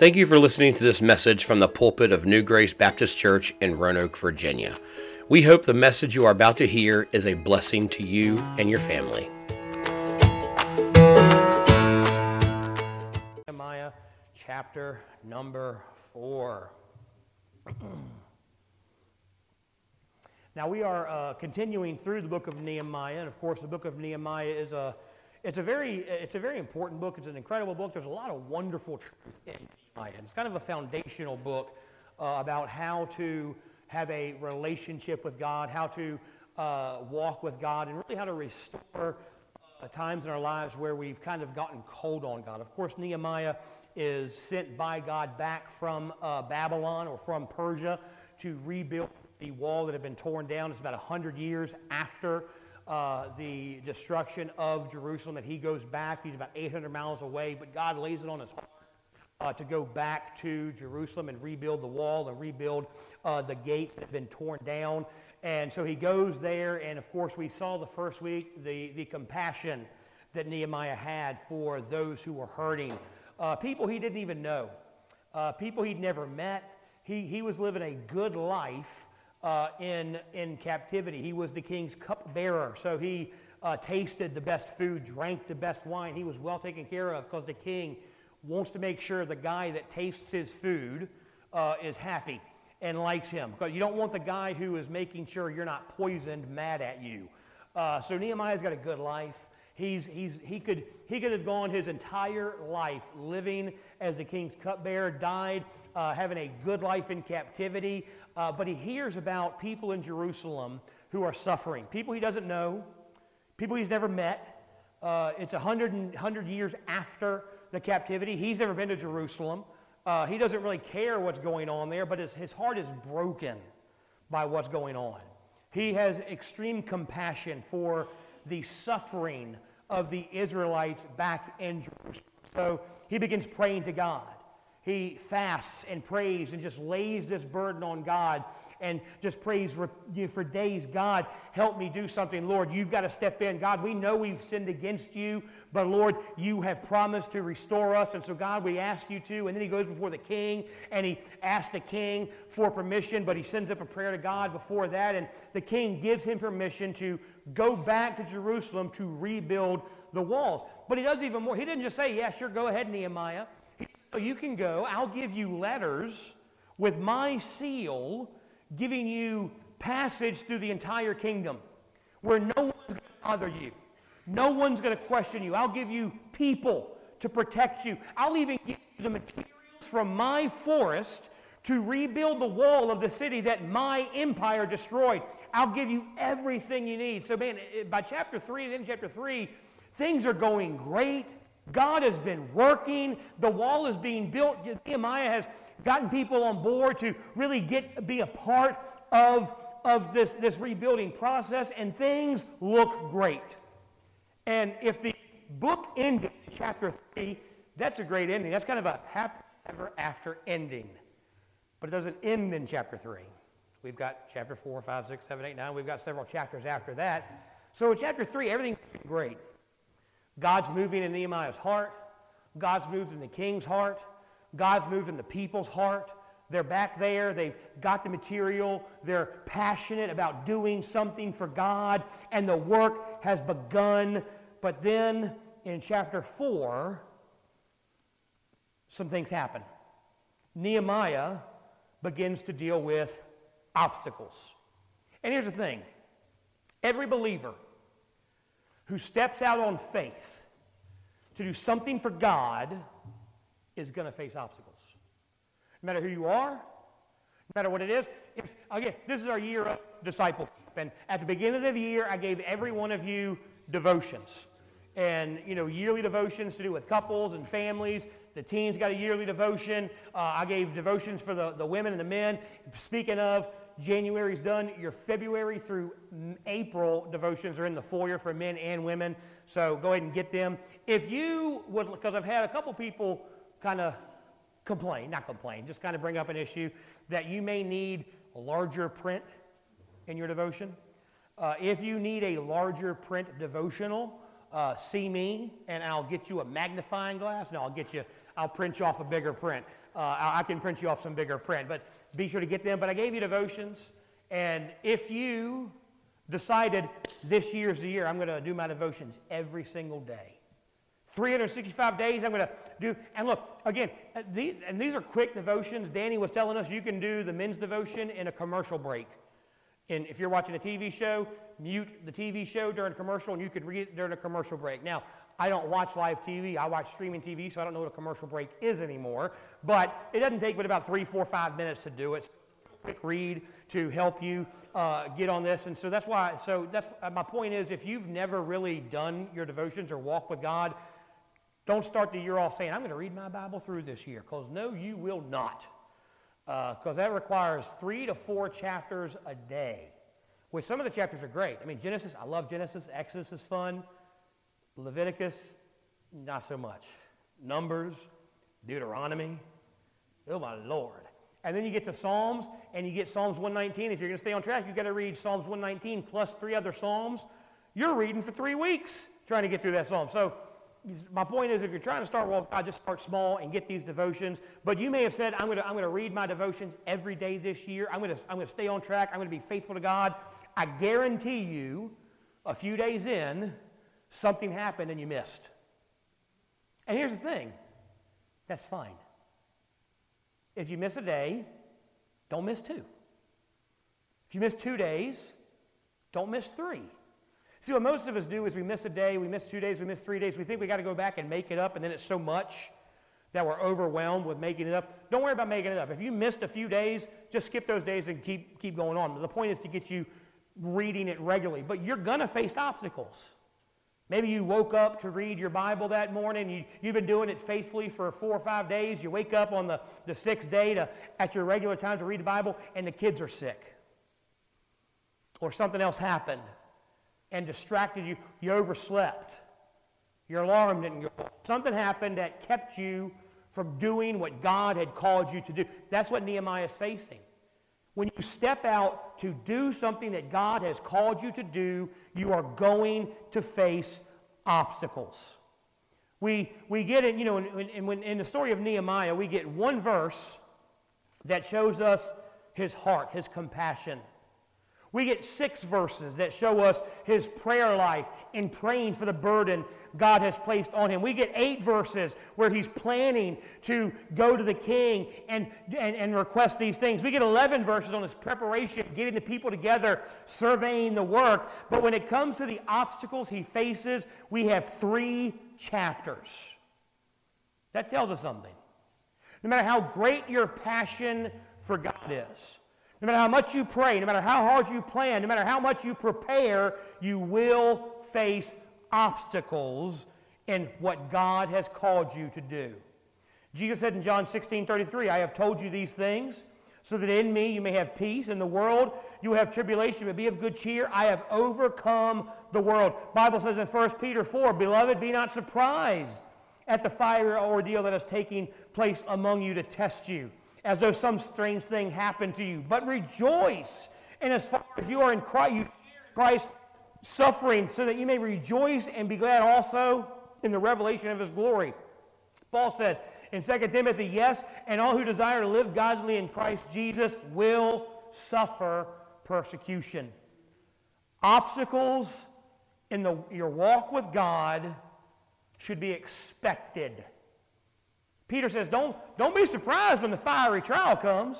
Thank you for listening to this message from the pulpit of New Grace Baptist Church in Roanoke, Virginia. We hope the message you are about to hear is a blessing to you and your family. Nehemiah chapter number four. now we are uh, continuing through the book of Nehemiah, and of course, the book of Nehemiah is a it's a very it's a very important book. It's an incredible book. There's a lot of wonderful truth in Nehemiah. It's kind of a foundational book uh, about how to have a relationship with God, how to uh, walk with God, and really how to restore uh, times in our lives where we've kind of gotten cold on God. Of course, Nehemiah is sent by God back from uh, Babylon or from Persia to rebuild the wall that had been torn down. It's about 100 years after uh, the destruction of Jerusalem that he goes back. He's about 800 miles away, but God lays it on his heart. Uh, to go back to Jerusalem and rebuild the wall and rebuild uh, the gate that had been torn down. And so he goes there, and of course, we saw the first week the, the compassion that Nehemiah had for those who were hurting, uh, people he didn't even know, uh, people he'd never met. He, he was living a good life uh, in, in captivity. He was the king's cupbearer, so he uh, tasted the best food, drank the best wine. He was well taken care of because the king wants to make sure the guy that tastes his food uh, is happy and likes him. Because you don't want the guy who is making sure you're not poisoned mad at you. Uh, so Nehemiah's got a good life. He's, he's, he, could, he could have gone his entire life living as the king's cupbearer, died uh, having a good life in captivity, uh, but he hears about people in Jerusalem who are suffering, people he doesn't know, people he's never met. Uh, it's 100, 100 years after the captivity. He's never been to Jerusalem. Uh, he doesn't really care what's going on there, but his, his heart is broken by what's going on. He has extreme compassion for the suffering of the Israelites back in Jerusalem. So he begins praying to God. He fasts and prays and just lays this burden on God and just prays for, days God, help me do something. Lord, you've got to step in. God, we know we've sinned against you, but Lord, you have promised to restore us. And so, God, we ask you to. And then he goes before the king and he asks the king for permission, but he sends up a prayer to God before that. And the king gives him permission to go back to Jerusalem to rebuild the walls. But he does even more. He didn't just say, Yeah, sure, go ahead, Nehemiah. You can go. I'll give you letters with my seal giving you passage through the entire kingdom where no one's going to bother you. No one's going to question you. I'll give you people to protect you. I'll even give you the materials from my forest to rebuild the wall of the city that my empire destroyed. I'll give you everything you need. So, man, by chapter 3, then chapter 3, things are going great. God has been working. The wall is being built. Nehemiah has gotten people on board to really get be a part of, of this, this rebuilding process, and things look great. And if the book ended in chapter 3, that's a great ending. That's kind of a happy ever after ending. But it doesn't end in chapter 3. We've got chapter 4, 5, 6, 7, 8, 9. We've got several chapters after that. So in chapter 3, everything's great. God's moving in Nehemiah's heart. God's moved in the king's heart. God's moving the people's heart. They're back there. They've got the material. They're passionate about doing something for God, and the work has begun. But then in chapter 4, some things happen. Nehemiah begins to deal with obstacles. And here's the thing every believer who steps out on faith to do something for God is going to face obstacles. No matter who you are, no matter what it is. If, again, this is our year of discipleship. And at the beginning of the year, I gave every one of you devotions. And, you know, yearly devotions to do with couples and families. The teens got a yearly devotion. Uh, I gave devotions for the, the women and the men. Speaking of, January's done. Your February through April devotions are in the foyer for men and women. So go ahead and get them. If you would, because I've had a couple people kind of complain, not complain, just kind of bring up an issue that you may need a larger print in your devotion. Uh, if you need a larger print devotional, uh, see me and I'll get you a magnifying glass and I'll get you, I'll print you off a bigger print. Uh, I can print you off some bigger print, but be sure to get them. But I gave you devotions, and if you decided this year's the year, I'm going to do my devotions every single day. 365 days I'm going to do. And look, again, uh, these, and these are quick devotions. Danny was telling us you can do the men's devotion in a commercial break. And if you're watching a TV show, mute the TV show during commercial and you could read it during a commercial break. Now, I don't watch live TV. I watch streaming TV, so I don't know what a commercial break is anymore. But it doesn't take but about three, four, five minutes to do it. Quick read to help you uh, get on this. And so that's why, so that's uh, my point is if you've never really done your devotions or walk with God, don't start the year off saying, I'm going to read my Bible through this year, because no, you will not. Because uh, that requires three to four chapters a day, which some of the chapters are great. I mean, Genesis, I love Genesis. Exodus is fun. Leviticus, not so much. Numbers, Deuteronomy, oh my Lord. And then you get to Psalms, and you get Psalms 119. If you're going to stay on track, you've got to read Psalms 119 plus three other Psalms. You're reading for three weeks trying to get through that Psalm. So my point is, if you're trying to start well, I just start small and get these devotions. But you may have said, I'm going to, I'm going to read my devotions every day this year. I'm going, to, I'm going to stay on track. I'm going to be faithful to God. I guarantee you, a few days in, something happened and you missed. And here's the thing that's fine. If you miss a day, don't miss two. If you miss two days, don't miss three. See, what most of us do is we miss a day, we miss two days, we miss three days. We think we got to go back and make it up, and then it's so much that we're overwhelmed with making it up. Don't worry about making it up. If you missed a few days, just skip those days and keep, keep going on. The point is to get you reading it regularly. But you're going to face obstacles. Maybe you woke up to read your Bible that morning. You, you've been doing it faithfully for four or five days. You wake up on the, the sixth day to, at your regular time to read the Bible, and the kids are sick. Or something else happened and distracted you. You overslept. Your alarm didn't go. Something happened that kept you from doing what God had called you to do. That's what Nehemiah is facing. When you step out to do something that God has called you to do, you are going to face obstacles. We, we get it, you know, in, in, in the story of Nehemiah, we get one verse that shows us his heart, his compassion. We get six verses that show us his prayer life in praying for the burden God has placed on him. We get eight verses where he's planning to go to the king and, and, and request these things. We get 11 verses on his preparation, getting the people together, surveying the work. But when it comes to the obstacles he faces, we have three chapters. That tells us something. No matter how great your passion for God is, no matter how much you pray, no matter how hard you plan, no matter how much you prepare, you will face obstacles in what God has called you to do. Jesus said in John 16 33, I have told you these things so that in me you may have peace. In the world you have tribulation, but be of good cheer. I have overcome the world. Bible says in 1 Peter 4, Beloved, be not surprised at the fiery ordeal that is taking place among you to test you as though some strange thing happened to you. But rejoice. And as far as you are in Christ, you share Christ's suffering, so that you may rejoice and be glad also in the revelation of his glory. Paul said in 2 Timothy, Yes, and all who desire to live godly in Christ Jesus will suffer persecution. Obstacles in the, your walk with God should be expected. Peter says, don't, don't be surprised when the fiery trial comes.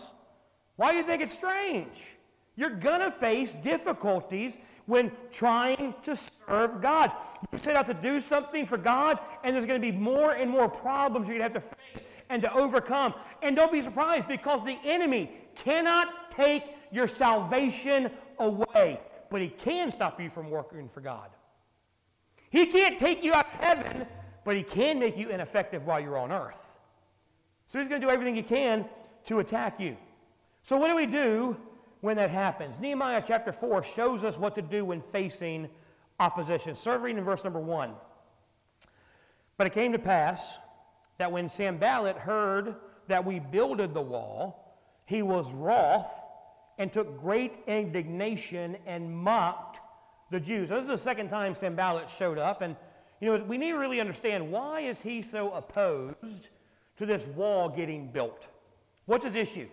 Why do you think it's strange? You're going to face difficulties when trying to serve God. You set out to do something for God, and there's going to be more and more problems you're going to have to face and to overcome. And don't be surprised because the enemy cannot take your salvation away, but he can stop you from working for God. He can't take you out of heaven, but he can make you ineffective while you're on earth. So he's going to do everything he can to attack you. So, what do we do when that happens? Nehemiah chapter 4 shows us what to do when facing opposition. Start reading in verse number 1. But it came to pass that when Sanballat heard that we builded the wall, he was wroth and took great indignation and mocked the Jews. So this is the second time Sanballat showed up, and You know, we need to really understand why is he so opposed to this wall getting built? What's his issue?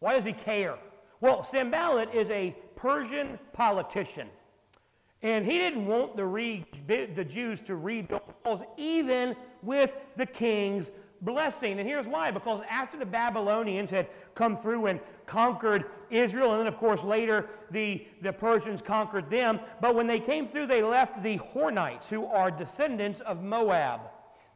Why does he care? Well, Sanballat is a Persian politician. And he didn't want the, re- the Jews to rebuild the walls, even with the king's blessing. And here's why because after the Babylonians had come through and conquered Israel, and then, of course, later the, the Persians conquered them, but when they came through, they left the Horonites, who are descendants of Moab.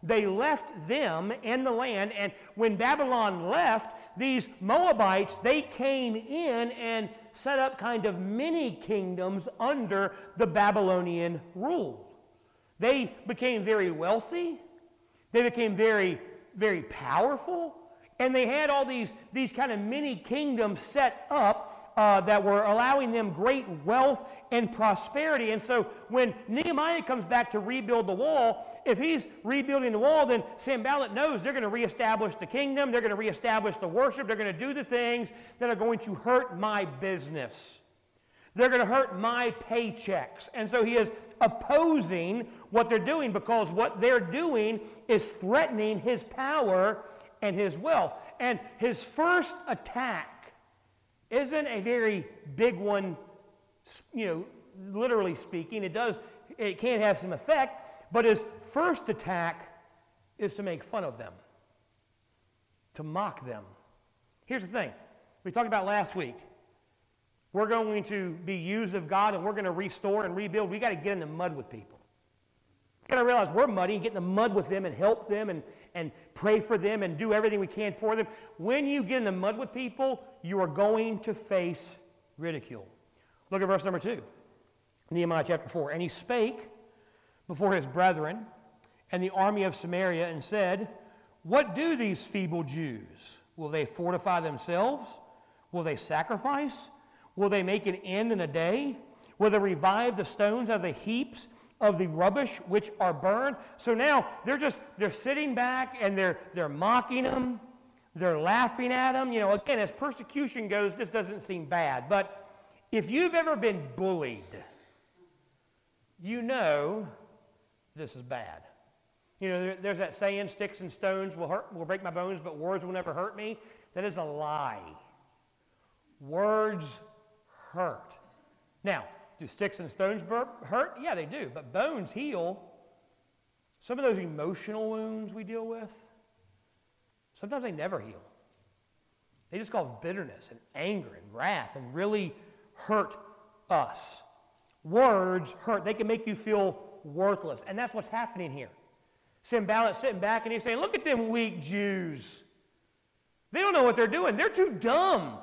They left them in the land, and when Babylon left, these Moabites, they came in and set up kind of mini kingdoms under the Babylonian rule. They became very wealthy, they became very, very powerful, and they had all these, these kind of mini kingdoms set up uh, that were allowing them great wealth and prosperity. And so when Nehemiah comes back to rebuild the wall, if he's rebuilding the wall, then Sanballat knows they're going to reestablish the kingdom, they're going to reestablish the worship, they're going to do the things that are going to hurt my business. They're going to hurt my paychecks. And so he is opposing what they're doing because what they're doing is threatening his power and his wealth. And his first attack isn't a very big one, you know, literally speaking. It does, it can have some effect, but his first attack is to make fun of them, to mock them. Here's the thing we talked about last week. We're going to be used of God and we're going to restore and rebuild. We got to get in the mud with people. We got to realize we're muddy and get in the mud with them and help them and, and pray for them and do everything we can for them. When you get in the mud with people, you are going to face ridicule. Look at verse number two, Nehemiah chapter 4. And he spake before his brethren and the army of Samaria and said, What do these feeble Jews? Will they fortify themselves? Will they sacrifice? Will they make an end in a day? Will they revive the stones out of the heaps of the rubbish which are burned. So now they're just they're sitting back and they're they're mocking them, they're laughing at them. You know, again, as persecution goes, this doesn't seem bad. But if you've ever been bullied, you know this is bad. You know, there, there's that saying, sticks and stones will hurt will break my bones, but words will never hurt me. That is a lie. Words hurt. Now, do sticks and stones hurt? Yeah, they do. But bones heal. Some of those emotional wounds we deal with, sometimes they never heal. They just cause bitterness and anger and wrath and really hurt us. Words hurt. They can make you feel worthless. And that's what's happening here. Sanballat sitting back and he's saying, Look at them weak Jews. They don't know what they're doing. They're too dumb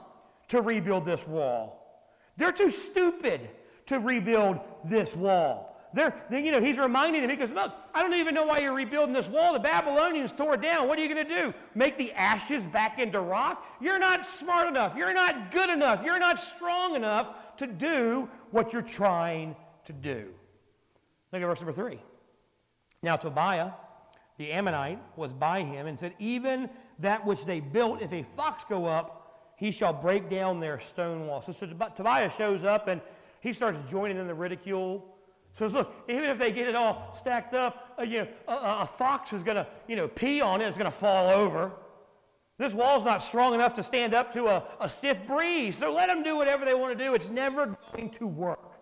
to rebuild this wall. They're too stupid to rebuild this wall. They're, they, you know, he's reminding him, he goes, Look, I don't even know why you're rebuilding this wall. The Babylonians tore it down. What are you going to do? Make the ashes back into rock? You're not smart enough. You're not good enough. You're not strong enough to do what you're trying to do. Look at verse number three. Now, Tobiah, the Ammonite, was by him and said, Even that which they built, if a fox go up, he shall break down their stone wall. So, so Tobiah shows up and he starts joining in the ridicule. Says, look, even if they get it all stacked up, uh, you know, a, a, fox is going to, you know, pee on it. It's going to fall over. This wall's not strong enough to stand up to a, a stiff breeze. So let them do whatever they want to do. It's never going to work.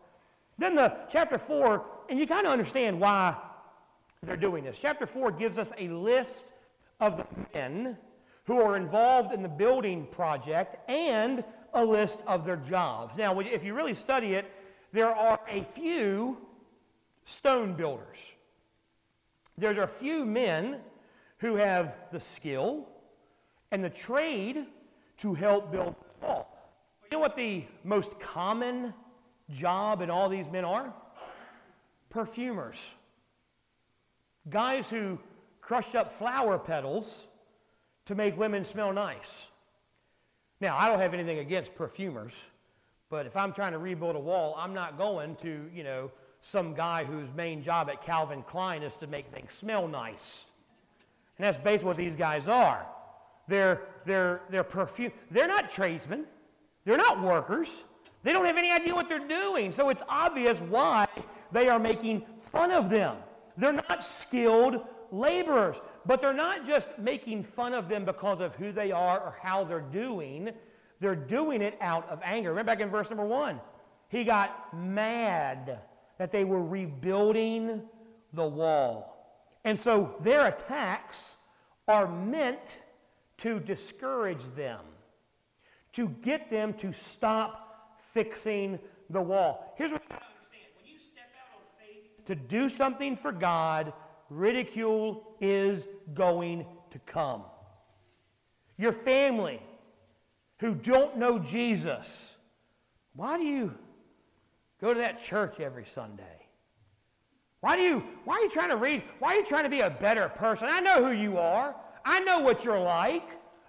Then the chapter four, and you kind of understand why they're doing this. Chapter four gives us a list of the men who are involved in the building project and a list of their jobs. Now, if you really study it, there are a few stone builders. There's a few men who have the skill and the trade to help build the wall. You know what the most common job in all these men are? Perfumers. Guys who crush up flower petals to make women smell nice. Now, I don't have anything against perfumers, but if I'm trying to rebuild a wall, I'm not going to, you know, some guy whose main job at Calvin Klein is to make things smell nice. And that's basically what these guys are. They're, they're, they're perfume. They're not tradesmen. They're not workers. They don't have any idea what they're doing. So it's obvious why they are making fun of them. They're not skilled laborers, but they're not just making fun of them because of who they are or how they're doing. They're doing it out of anger. Remember back in verse number one, he got mad that they were rebuilding the wall. And so their attacks are meant to discourage them, to get them to stop fixing the wall. Here's what you understand when you step out on faith to do something for God, ridicule is going to come. Your family who don't know Jesus, why do you go to that church every Sunday? Why do you why are you trying to read? Why are you trying to be a better person? I know who you are. I know what you're like.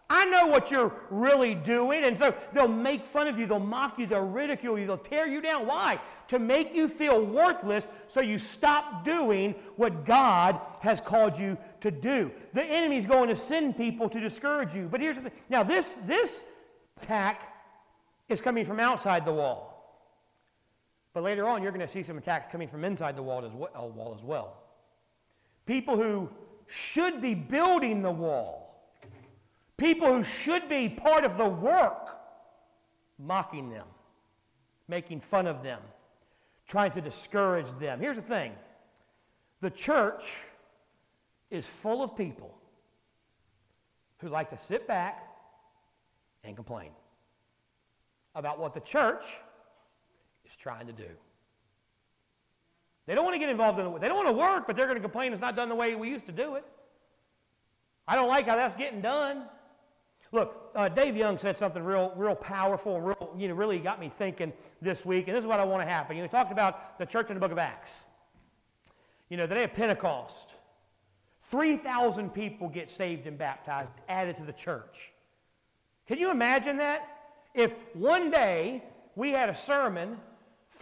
I know what you're really doing. And so they'll make fun of you, they'll mock you, they'll ridicule you, they'll tear you down. Why? To make you feel worthless so you stop doing what God has called you to do. The enemy's going to send people to discourage you. But here's the thing. Now, this, this attack is coming from outside the wall. But later on, you're going to see some attacks coming from inside the. Uh, wall as well. People who should be building the wall People who should be part of the work, mocking them, making fun of them, trying to discourage them. Here's the thing the church is full of people who like to sit back and complain about what the church is trying to do. They don't want to get involved in it. They don't want to work, but they're going to complain it's not done the way we used to do it. I don't like how that's getting done. Look, uh, Dave Young said something real, real powerful and real, you know, really got me thinking this week, and this is what I want to happen. You know, he talked about the church in the book of Acts. You know, the day of Pentecost, 3,000 people get saved and baptized, added to the church. Can you imagine that? If one day we had a sermon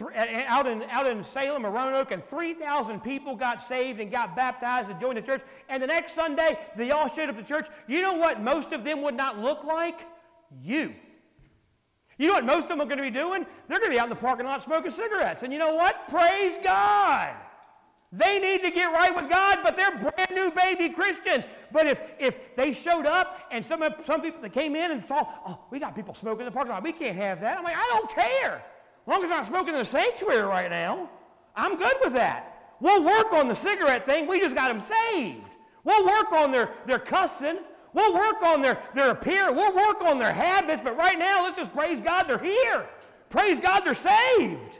out in, out in Salem or Roanoke, and 3,000 people got saved and got baptized and joined the church. And the next Sunday, they all showed up to church. You know what most of them would not look like? You. You know what most of them are going to be doing? They're going to be out in the parking lot smoking cigarettes. And you know what? Praise God. They need to get right with God, but they're brand new baby Christians. But if, if they showed up and some, some people that came in and saw, oh, we got people smoking in the parking lot, we can't have that. I'm like, I don't care. As long as I'm smoking in the sanctuary right now, I'm good with that. We'll work on the cigarette thing. We just got them saved. We'll work on their, their cussing. We'll work on their, their appearance. We'll work on their habits. But right now, let's just praise God they're here. Praise God they're saved.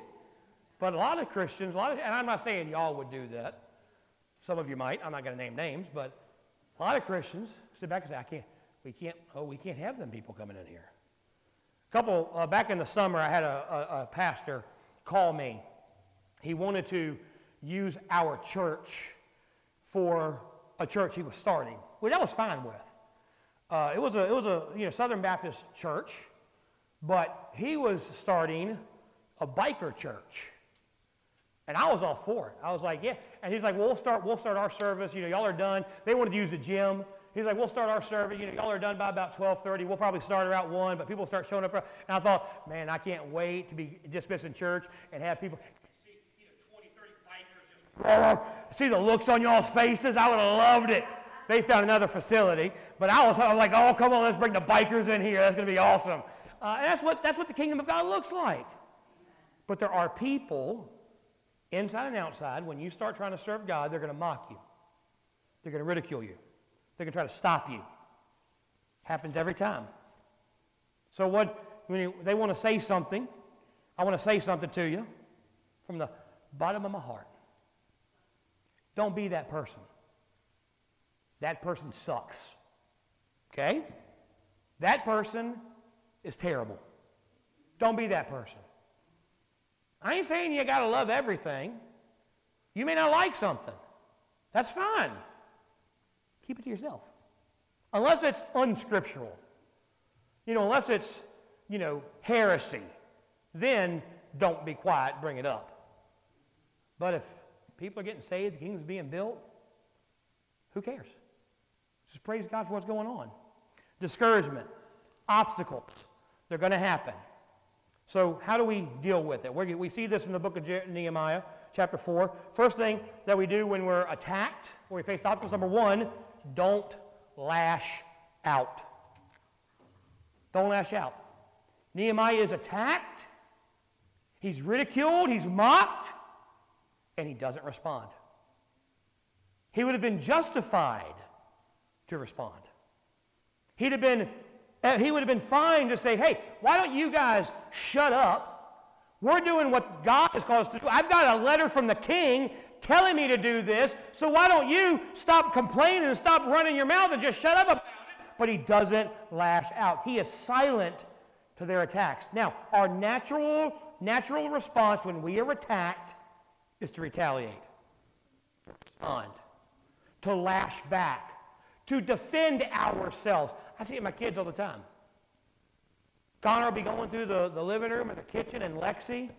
But a lot of Christians, a lot of, and I'm not saying y'all would do that. Some of you might. I'm not going to name names, but a lot of Christians sit back and say, I can't, we can't, oh, we can't have them people coming in here couple uh, back in the summer, I had a, a, a pastor call me. He wanted to use our church for a church he was starting, which I was fine with. Uh, it was a it was a you know Southern Baptist church, but he was starting a biker church, and I was all for it. I was like, yeah. And he's like, well, we'll start we'll start our service. You know, y'all are done. They wanted to use the gym. He's like, we'll start our service. You know, y'all are done by about 12:30. We'll probably start around one, but people start showing up. And I thought, man, I can't wait to be dismissed in church and have people see, you know, 20, 30 bikers just see the looks on y'all's faces. I would have loved it. They found another facility, but I was, I was like, oh, come on, let's bring the bikers in here. That's going to be awesome. Uh, and that's what that's what the kingdom of God looks like. But there are people inside and outside. When you start trying to serve God, they're going to mock you. They're going to ridicule you. They're going to try to stop you. Happens every time. So what when they want to say something, I want to say something to you from the bottom of my heart. Don't be that person. That person sucks. Okay? That person is terrible. Don't be that person. I ain't saying you got to love everything. You may not like something. That's fine. Keep it to yourself. Unless it's unscriptural. You know, unless it's, you know, heresy, then don't be quiet, bring it up. But if people are getting saved, the kingdom's being built, who cares? Just praise God for what's going on. Discouragement, obstacles, they're going to happen. So, how do we deal with it? we we see this in the book of Nehemiah, chapter 4. First thing that we do when we're attacked, when we face obstacles, number one, don't lash out. Don't lash out. Nehemiah is attacked, he's ridiculed, he's mocked, and he doesn't respond. He would have been justified to respond. He'd have been, uh, he would have been fine to say, hey, why don't you guys shut up? We're doing what God has called us to do. I've got a letter from the king telling me to do this, so why don't you stop complaining and stop running your mouth and just shut up about it? But he doesn't lash out. He is silent to their attacks. Now, our natural, natural response when we are attacked is to retaliate, respond, to lash back, to defend ourselves. I see it my kids all the time. Connor will be going through the, the living room or the kitchen, and Lexi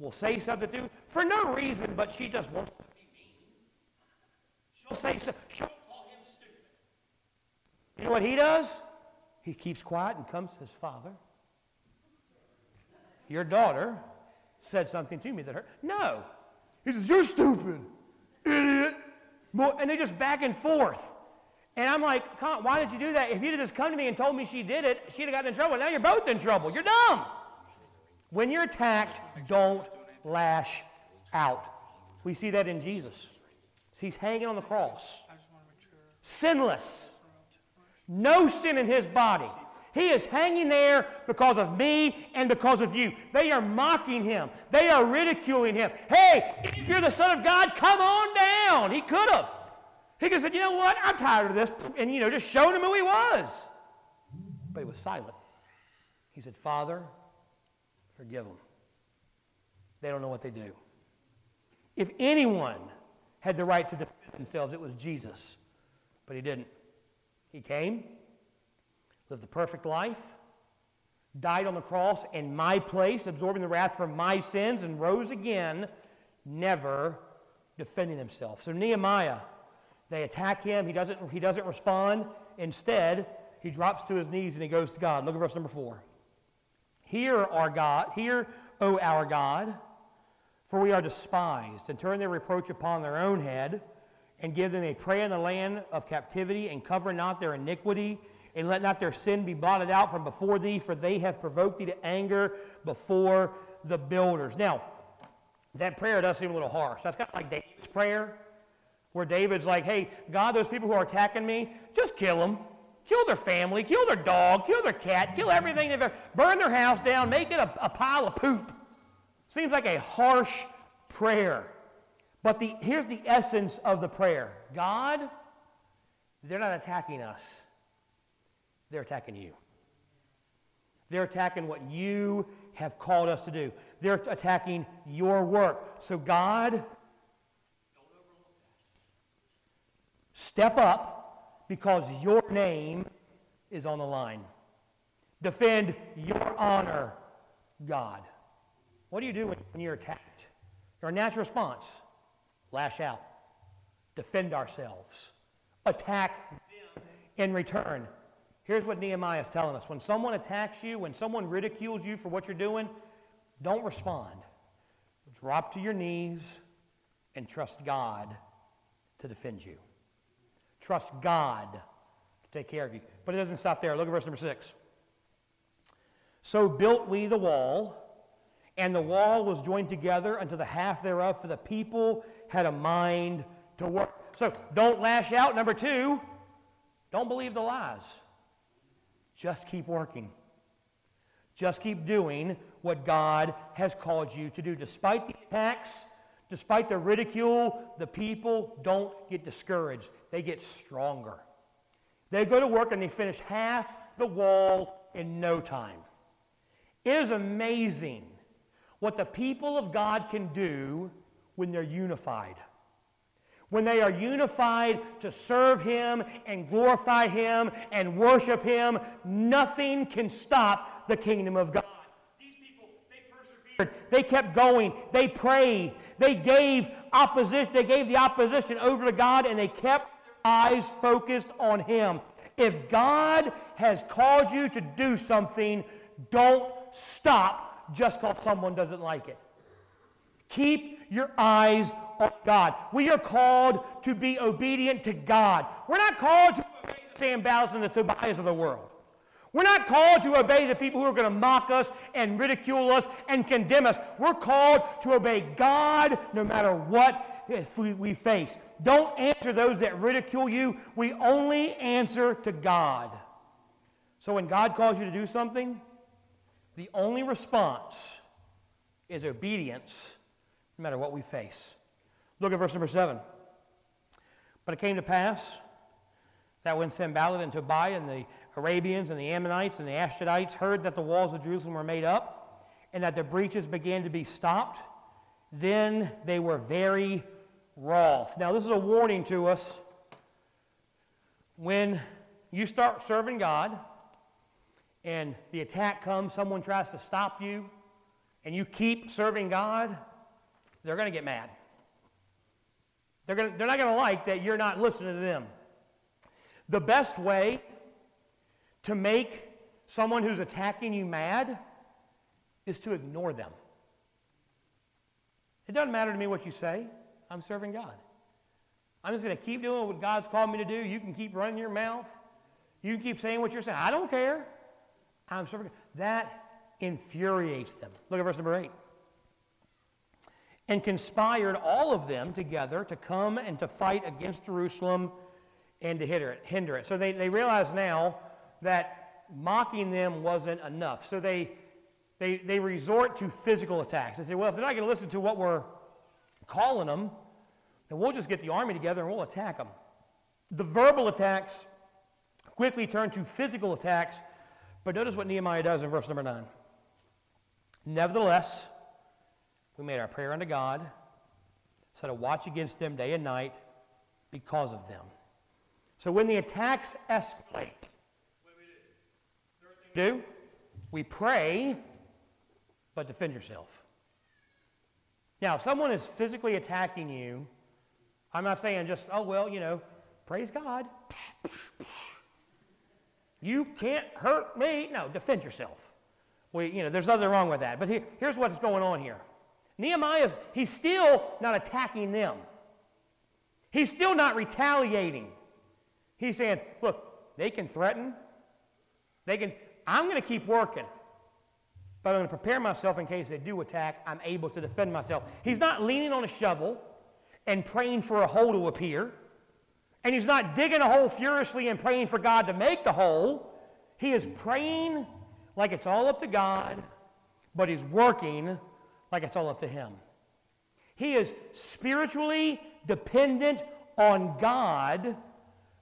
will say something to for no reason, but she just wants to be mean. She'll say so, she'll call him stupid. You know what he does? He keeps quiet and comes to his father. Your daughter said something to me that hurt. No. He says, You're stupid, idiot. And they just back and forth. And I'm like, why did you do that? If you'd have just come to me and told me she did it, she'd have gotten in trouble. Now you're both in trouble. You're dumb. When you're attacked, don't lash out. We see that in Jesus. He's hanging on the cross, sinless, no sin in his body. He is hanging there because of me and because of you. They are mocking him. They are ridiculing him. Hey, if you're the Son of God, come on down. He could have. He could have said, you know what? I'm tired of this. And, you know, just showed him who he was. But he was silent. He said, Father, forgive them. They don't know what they do. If anyone had the right to defend themselves, it was Jesus. But he didn't. He came, lived a perfect life, died on the cross in my place, absorbing the wrath for my sins, and rose again, never defending himself. So Nehemiah they attack him. He doesn't, he doesn't respond. Instead, he drops to his knees and he goes to God. Look at verse number four. Hear, our God, hear, O our God, for we are despised, and turn their reproach upon their own head, and give them a prey in the land of captivity, and cover not their iniquity, and let not their sin be blotted out from before thee, for they have provoked thee to anger before the builders. Now, that prayer does seem a little harsh. That's kind of like David's prayer. Where David's like, hey, God, those people who are attacking me, just kill them. Kill their family, kill their dog, kill their cat, kill everything. They've ever, burn their house down, make it a, a pile of poop. Seems like a harsh prayer. But the, here's the essence of the prayer God, they're not attacking us, they're attacking you. They're attacking what you have called us to do. They're attacking your work. So, God, Step up because your name is on the line. Defend your honor, God. What do you do when you're attacked? Our natural response lash out, defend ourselves, attack them in return. Here's what Nehemiah is telling us when someone attacks you, when someone ridicules you for what you're doing, don't respond. Drop to your knees and trust God to defend you. Trust God to take care of you. But it doesn't stop there. Look at verse number six. So built we the wall, and the wall was joined together unto the half thereof, for the people had a mind to work. So don't lash out. Number two, don't believe the lies. Just keep working. Just keep doing what God has called you to do. Despite the attacks, despite the ridicule, the people don't get discouraged they get stronger. They go to work and they finish half the wall in no time. It is amazing what the people of God can do when they're unified. When they are unified to serve Him and glorify Him and worship Him, nothing can stop the kingdom of God. These people, they persevered. They kept going. They prayed. They gave opposition. They gave the opposition over to God and they kept eyes focused on Him. If God has called you to do something, don't stop just because someone doesn't like it. Keep your eyes on God. We are called to be obedient to God. We're not called to obey the Sanballats and the Tobiahs of the world. We're not called to obey the people who are going to mock us and ridicule us and condemn us. We're called to obey God no matter what we, face. Don't answer those that ridicule you. We only answer to God. So when God calls you to do something, the only response is obedience no matter what we face. Look at verse number 7. But it came to pass that when Sanballat and Tobiah and the Arabians and the Ammonites and the Ashdodites heard that the walls of Jerusalem were made up and that the breaches began to be stopped, then they were very wroth. Now, this is a warning to us. When you start serving God and the attack comes, someone tries to stop you, and you keep serving God, they're going to get mad. They're, gonna, they're not going to like that you're not listening to them. The best way to make someone who's attacking you mad is to ignore them. It doesn't matter to me what you say, I'm serving God. I'm just going to keep doing what God's called me to do. You can keep running your mouth. You can keep saying what you're saying. I don't care. I'm serving God. That infuriates them. Look at verse number 8. And conspired all of them together to come and to fight against Jerusalem and to hinder it. Hinder it. So they, they realize now that mocking them wasn't enough. So they, they, they resort to physical attacks. They say, well, if they're not going to listen to what we're calling them, then we'll just get the army together and we'll attack them. The verbal attacks quickly turn to physical attacks, but notice what Nehemiah does in verse number 9. Nevertheless, we made our prayer unto God, set a watch against them day and night because of them. So when the attacks escalate, do? We pray, but defend yourself. Now, if someone is physically attacking you, I'm not saying just, oh, well, you know, praise God. You can't hurt me. No, defend yourself. We, you know, there's nothing wrong with that. But here, here's what's going on here. Nehemiah's, he's still not attacking them. He's still not retaliating. He's saying, look, they can threaten. They can, I'm going to keep working, but I'm going to prepare myself in case they do attack. I'm able to defend myself. He's not leaning on a shovel and praying for a hole to appear, and he's not digging a hole furiously and praying for God to make the hole. He is praying like it's all up to God, but he's working like it's all up to him. He is spiritually dependent on God,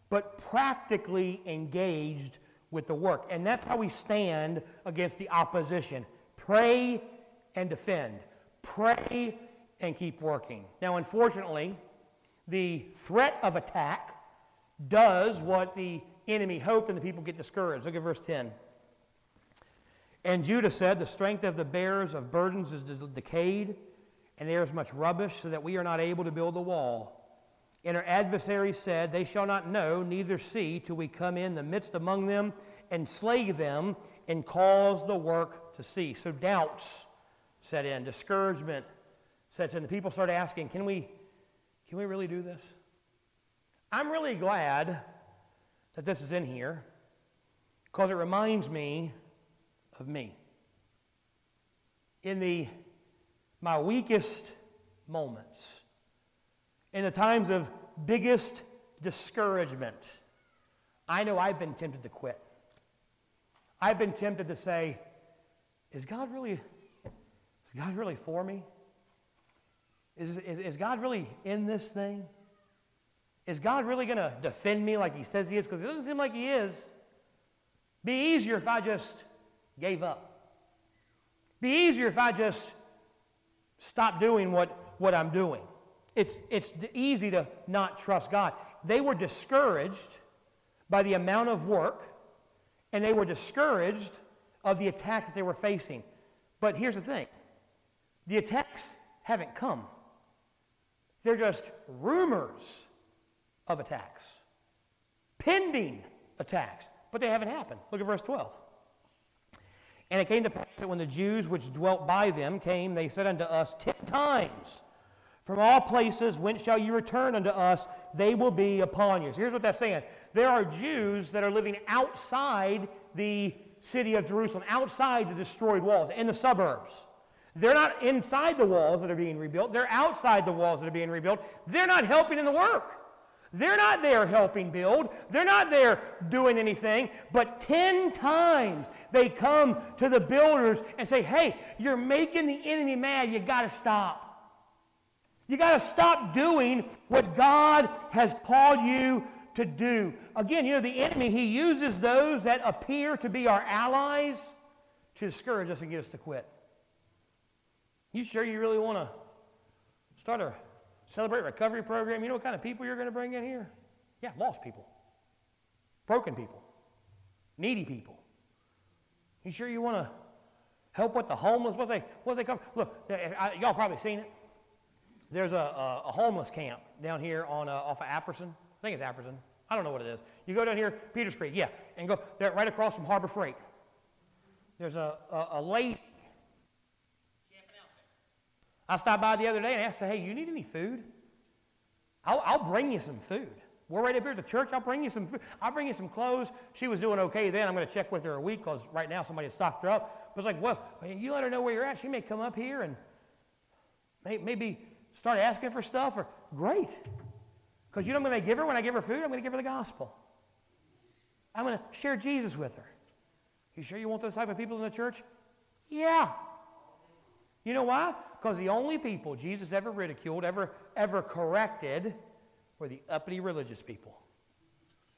but practically engaged with the work. And that's how we stand against the opposition. Pray and defend. Pray and keep working. Now, unfortunately, the threat of attack does what the enemy hoped, and the people get discouraged. Look at verse 10. And Judah said, The strength of the bearers of burdens is decayed, and there is much rubbish, so that we are not able to build the wall. And our adversaries said, They shall not know, neither see, till we come in the midst among them and slay them and cause the work to cease. So doubts set in, discouragement sets in. The people start asking, Can we, can we really do this? I'm really glad that this is in here because it reminds me of me. In the my weakest moments, in the times of biggest discouragement, I know I've been tempted to quit. I've been tempted to say, is God really, is God really for me? Is, is, is God really in this thing? Is God really going to defend me like he says he is? Because it doesn't seem like he is. Be easier if I just gave up. Be easier if I just stopped doing what, what I'm doing. It's, it's easy to not trust God. They were discouraged by the amount of work, and they were discouraged of the attack that they were facing. But here's the thing the attacks haven't come, they're just rumors of attacks, pending attacks, but they haven't happened. Look at verse 12. And it came to pass that when the Jews which dwelt by them came, they said unto us ten times, From all places whence shall you return unto us? They will be upon you. So here's what that's saying. There are Jews that are living outside the city of Jerusalem, outside the destroyed walls, in the suburbs. They're not inside the walls that are being rebuilt. They're outside the walls that are being rebuilt. They're not helping in the work. They're not there helping build. They're not there doing anything. But 10 times they come to the builders and say, hey, you're making the enemy mad. You got to stop. You got to stop doing what God has called you to do. Again, you know, the enemy, he uses those that appear to be our allies to discourage us and get us to quit. You sure you really want to start a celebrate recovery program? You know what kind of people you're going to bring in here? Yeah, lost people, broken people, needy people. You sure you want to help with the homeless? What they what they come? Look, eh, eh, I, y'all probably seen it. There's a, a, a homeless camp down here on uh, off of Apperson. I think it's Apperson. I don't know what it is. You go down here, Peters Creek, yeah, and go there right across from Harbor Freight. There's a, a, a lady I stopped by the other day and asked, hey, you need any food? I'll, I'll bring you some food. We're right up here at the church. I'll bring you some food. I'll bring you some clothes. She was doing okay then. I'm going to check with her a week because right now somebody had stocked her up. But it's like, well, you let her know where you're at. She may come up here and maybe start asking for stuff. Or great, because you know I'm going to give her when I give her food. I'm going to give her the gospel. I'm going to share Jesus with her. You sure you want those type of people in the church? Yeah. You know why? Because the only people Jesus ever ridiculed, ever, ever corrected, were the uppity religious people.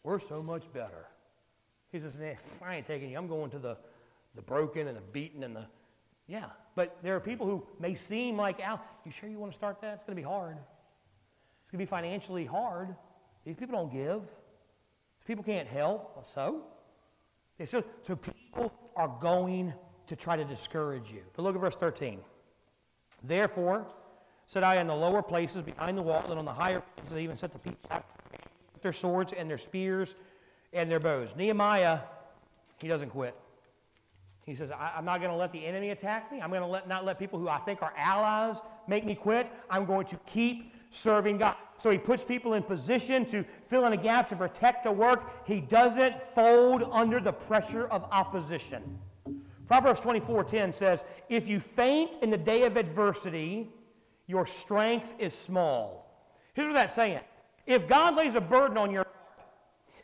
We're so much better. He says, I ain't taking you. I'm going to the, the broken and the beaten and the. Yeah. But there are people who may seem like, Al, you sure you want to start that? It's going to be hard. It's going to be financially hard. These people don't give. These people can't help. So? So, so people are going to try to discourage you. But look at verse 13. Therefore, said I in the lower places behind the wall, and on the higher places I even set the people with their swords and their spears and their bows. Nehemiah, he doesn't quit. He says, I, am not going to let the enemy attack me. I'm going to let, not let people who I think are allies make me quit. I'm going to keep serving God. So he puts people in position to fill in the gaps and protect the work. He doesn't fold under the pressure of opposition. Proverbs 24:10 says, "If you faint in the day of adversity, your strength is small." Here's what that's saying. If God lays a burden on your heart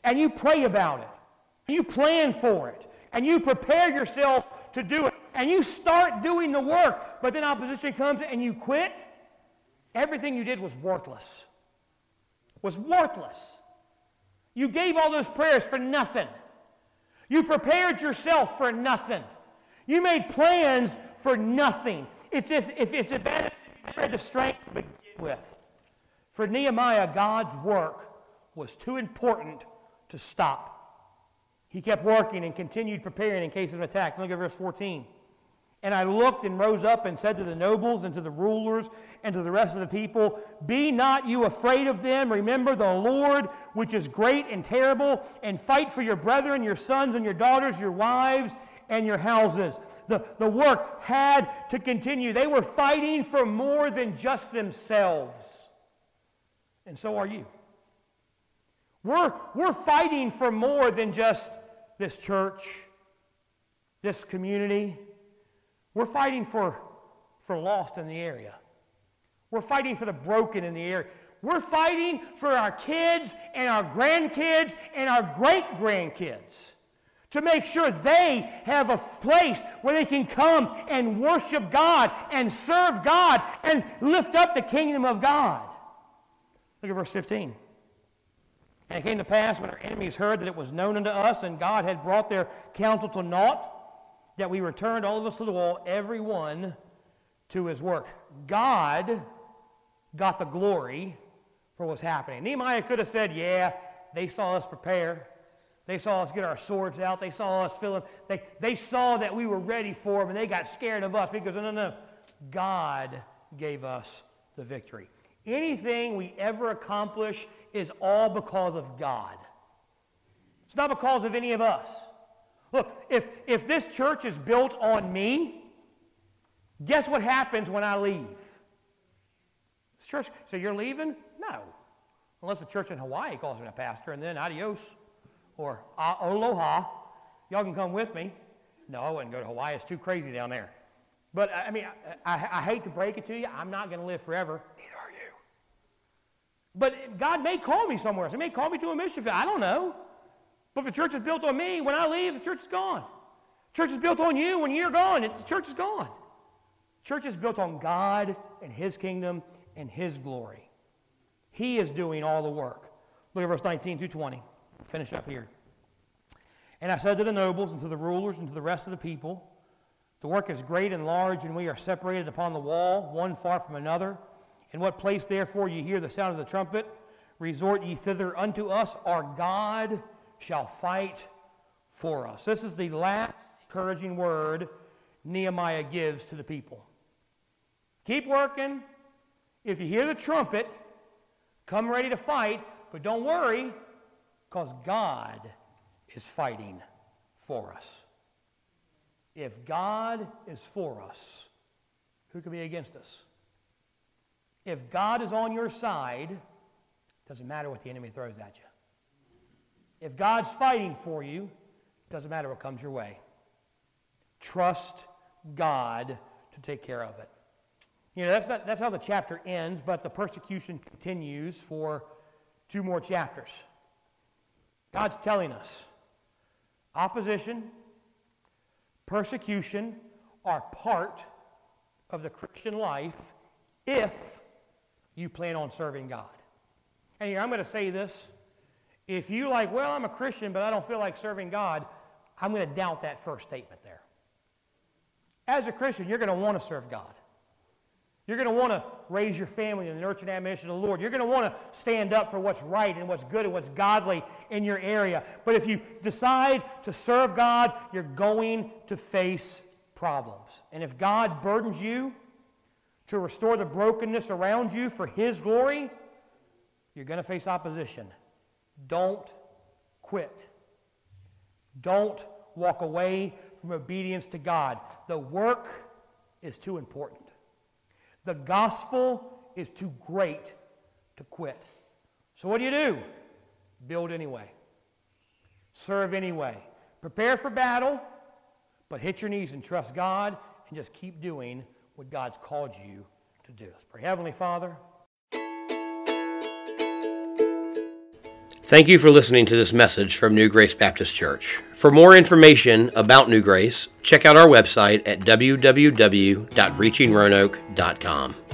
and you pray about it, you plan for it, and you prepare yourself to do it, and you start doing the work, but then opposition comes and you quit, everything you did was worthless. Was worthless. You gave all those prayers for nothing. You prepared yourself for nothing. You made plans for nothing. It's just, if it's a bad, the strength to begin with. For Nehemiah, God's work was too important to stop. He kept working and continued preparing in case of an attack. Look at verse 14. And I looked and rose up and said to the nobles and to the rulers and to the rest of the people, Be not you afraid of them. Remember the Lord, which is great and terrible, and fight for your brethren, your sons and your daughters, your wives, and your houses. The, the work had to continue. They were fighting for more than just themselves. And so are you. We're, we're fighting for more than just this church, this community. We're fighting for, for lost in the area. We're fighting for the broken in the area. We're fighting for our kids and our grandkids and our great grandkids to make sure they have a place where they can come and worship God and serve God and lift up the kingdom of God. Look at verse 15. And it came to pass when our enemies heard that it was known unto us and God had brought their counsel to naught, that we returned all of us to the wall, every one to his work. God got the glory for what's happening. Nehemiah could have said, Yeah, they saw us prepare. They saw us get our swords out. They saw us fill them. They, they saw that we were ready for them, and they got scared of us because, no, no, no. God gave us the victory. Anything we ever accomplish is all because of God. It's not because of any of us. Look, if, if this church is built on me, guess what happens when I leave? This church, so you're leaving? No. Unless the church in Hawaii calls me a pastor, and then adios or ah, aloha. Y'all can come with me. No, I wouldn't go to Hawaii. It's too crazy down there. But I mean, I, I, I hate to break it to you. I'm not going to live forever. But God may call me somewhere. He may call me to a mission field. I don't know. But if the church is built on me, when I leave, the church is gone. Church is built on you when you're gone. The church is gone. Church is built on God and His kingdom and His glory. He is doing all the work. Look at verse 19 through 20. Finish up here. And I said to the nobles and to the rulers and to the rest of the people, The work is great and large, and we are separated upon the wall, one far from another. In what place, therefore, ye hear the sound of the trumpet, resort ye thither unto us. Our God shall fight for us. This is the last encouraging word Nehemiah gives to the people. Keep working. If you hear the trumpet, come ready to fight, but don't worry, because God is fighting for us. If God is for us, who can be against us? If God is on your side, it doesn't matter what the enemy throws at you. If God's fighting for you, it doesn't matter what comes your way. Trust God to take care of it. You know, that's, not, that's how the chapter ends, but the persecution continues for two more chapters. God's telling us opposition, persecution are part of the Christian life if you plan on serving God. And here, I'm going to say this if you like, well, I'm a Christian, but I don't feel like serving God, I'm going to doubt that first statement there. As a Christian, you're going to want to serve God. You're going to want to raise your family in the nurture and admonition of the Lord. You're going to want to stand up for what's right and what's good and what's godly in your area. But if you decide to serve God, you're going to face problems. And if God burdens you to restore the brokenness around you for His glory, you're going to face opposition. Don't quit. Don't walk away from obedience to God. The work is too important. The gospel is too great to quit. So, what do you do? Build anyway, serve anyway, prepare for battle, but hit your knees and trust God and just keep doing what God's called you to do. Let's pray. Heavenly Father, Thank you for listening to this message from New Grace Baptist Church. For more information about New Grace, check out our website at www.reachingroanoke.com.